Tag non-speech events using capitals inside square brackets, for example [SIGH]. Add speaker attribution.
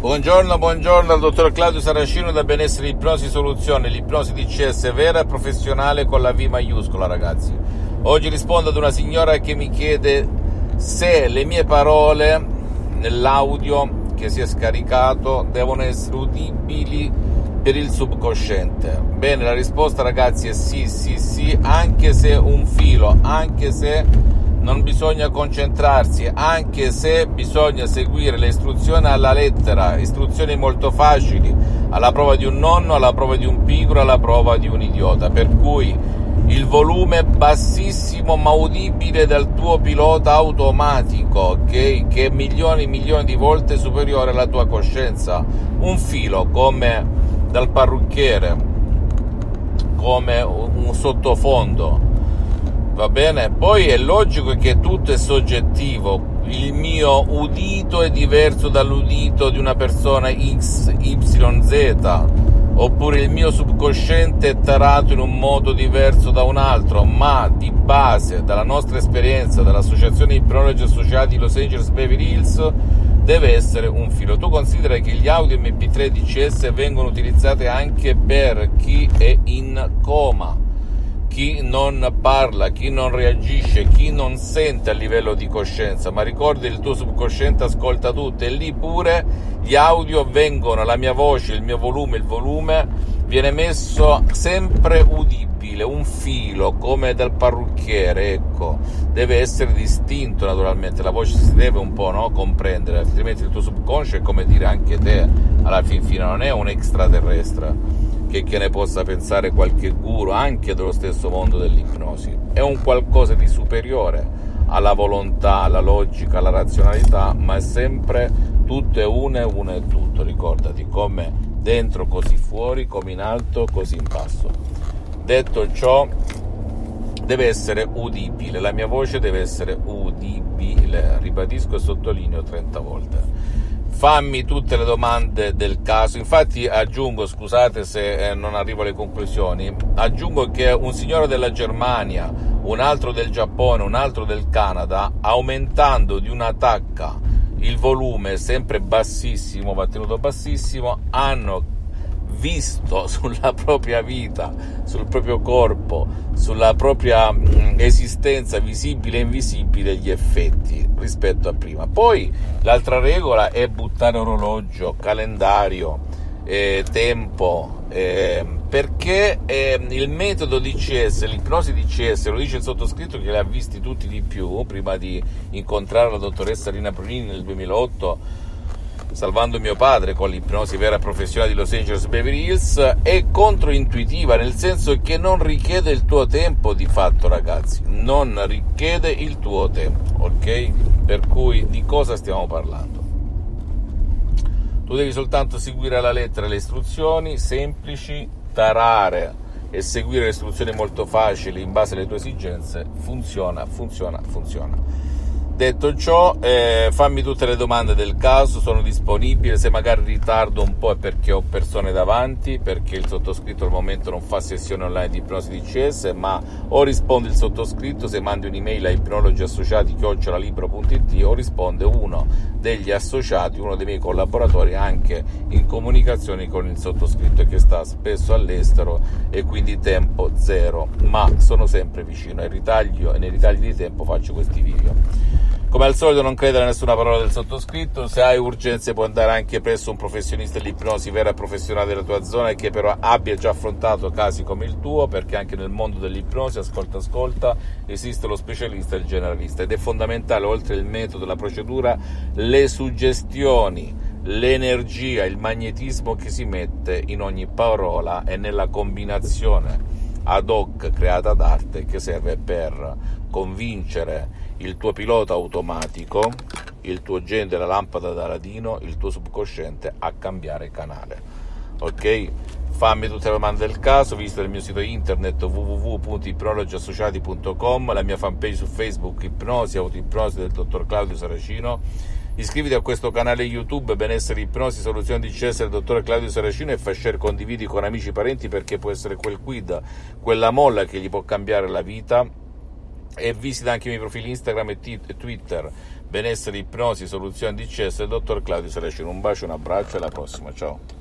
Speaker 1: Buongiorno, buongiorno al dottor Claudio Saracino da Benessere Ipnosi Soluzione, l'ipnosi DCS vera e professionale con la V maiuscola ragazzi. Oggi rispondo ad una signora che mi chiede se le mie parole nell'audio che si è scaricato devono essere udibili per il subconsciente. Bene, la risposta ragazzi è sì, sì, sì, anche se un filo, anche se non bisogna concentrarsi, anche se bisogna seguire le istruzioni alla lettera, istruzioni molto facili, alla prova di un nonno, alla prova di un pigro, alla prova di un idiota. Per cui il volume bassissimo ma udibile del tuo pilota automatico, okay, che è milioni e milioni di volte superiore alla tua coscienza. Un filo come dal parrucchiere, come un sottofondo va bene? Poi è logico che tutto è soggettivo, il mio udito è diverso dall'udito di una persona X, Y, Z, oppure il mio subconsciente è tarato in un modo diverso da un altro, ma di base, dalla nostra esperienza, dall'associazione Ipnologi Associati Los Angeles Beverly Hills, deve essere un filo. Tu considera che gli audio MP3 DCS vengono utilizzati anche per chi è in coma chi non parla, chi non reagisce, chi non sente a livello di coscienza, ma ricordi il tuo subconsciente ascolta tutto e lì pure gli audio vengono, la mia voce, il mio volume, il volume viene messo sempre udibile, un filo come dal parrucchiere, ecco, deve essere distinto naturalmente, la voce si deve un po' no, comprendere, altrimenti il tuo subconscio è come dire anche te alla fin fine non è un extraterrestre che, che ne possa pensare qualche guru anche dello stesso mondo dell'ipnosi. È un qualcosa di superiore alla volontà, alla logica, alla razionalità, ma è sempre tutto è uno e uno è tutto, ricordati, come dentro così fuori, come in alto così in basso. Detto ciò, deve essere udibile, la mia voce deve essere udibile, ribadisco e sottolineo 30 volte fammi tutte le domande del caso. Infatti aggiungo, scusate se eh, non arrivo alle conclusioni, aggiungo che un signore della Germania, un altro del Giappone, un altro del Canada, aumentando di una tacca il volume sempre bassissimo, va tenuto bassissimo, hanno visto [LAUGHS] sulla propria vita, sul proprio corpo, sulla propria mm, esistenza visibile e invisibile gli effetti rispetto a prima. Poi l'altra regola è buttare orologio, calendario, eh, tempo, eh, perché eh, il metodo DCS, l'ipnosi DCS, lo dice il sottoscritto che li ha visti tutti di più prima di incontrare la dottoressa Rina Brunini nel 2008 salvando mio padre con l'ipnosi vera professionale di Los Angeles Beverly Hills, è controintuitiva nel senso che non richiede il tuo tempo di fatto, ragazzi, non richiede il tuo tempo, ok? Per cui di cosa stiamo parlando? Tu devi soltanto seguire alla lettera le istruzioni semplici, tarare e seguire le istruzioni molto facili in base alle tue esigenze, funziona, funziona, funziona. Detto ciò, eh, fammi tutte le domande del caso, sono disponibile, se magari ritardo un po' è perché ho persone davanti, perché il sottoscritto al momento non fa sessione online di ipnosi di CS, ma o risponde il sottoscritto se mandi un'email a ipnologiassociati.it o risponde uno degli associati, uno dei miei collaboratori anche in comunicazione con il sottoscritto che sta spesso all'estero e quindi tempo zero, ma sono sempre vicino. Ai ritagli e nei ritagli di tempo faccio questi video. Come al solito non credere a nessuna parola del sottoscritto, se hai urgenze puoi andare anche presso un professionista dell'ipnosi vera e professionale della tua zona e che però abbia già affrontato casi come il tuo, perché anche nel mondo dell'ipnosi, ascolta ascolta, esiste lo specialista e il generalista. Ed è fondamentale, oltre il metodo, la procedura, le suggestioni, l'energia, il magnetismo che si mette in ogni parola e nella combinazione ad hoc creata d'arte che serve per convincere il tuo pilota automatico, il tuo genio della lampada da ladino, il tuo subconsciente a cambiare canale. Ok? Fammi tutte le domande del caso, visita il mio sito internet www.ipnologiassociati.com, la mia fanpage su Facebook Ipnosi, Autoipnosi del dottor Claudio Saracino. Iscriviti a questo canale YouTube Benessere Ipnosi Soluzioni di CS del dottor Claudio Saracino e fai share, condividi con amici e parenti perché può essere quel quid, quella molla che gli può cambiare la vita e visita anche i miei profili Instagram e Twitter benessere, ipnosi, soluzioni DCS del dottor Claudio Saracino. Un bacio, un abbraccio e alla prossima, ciao.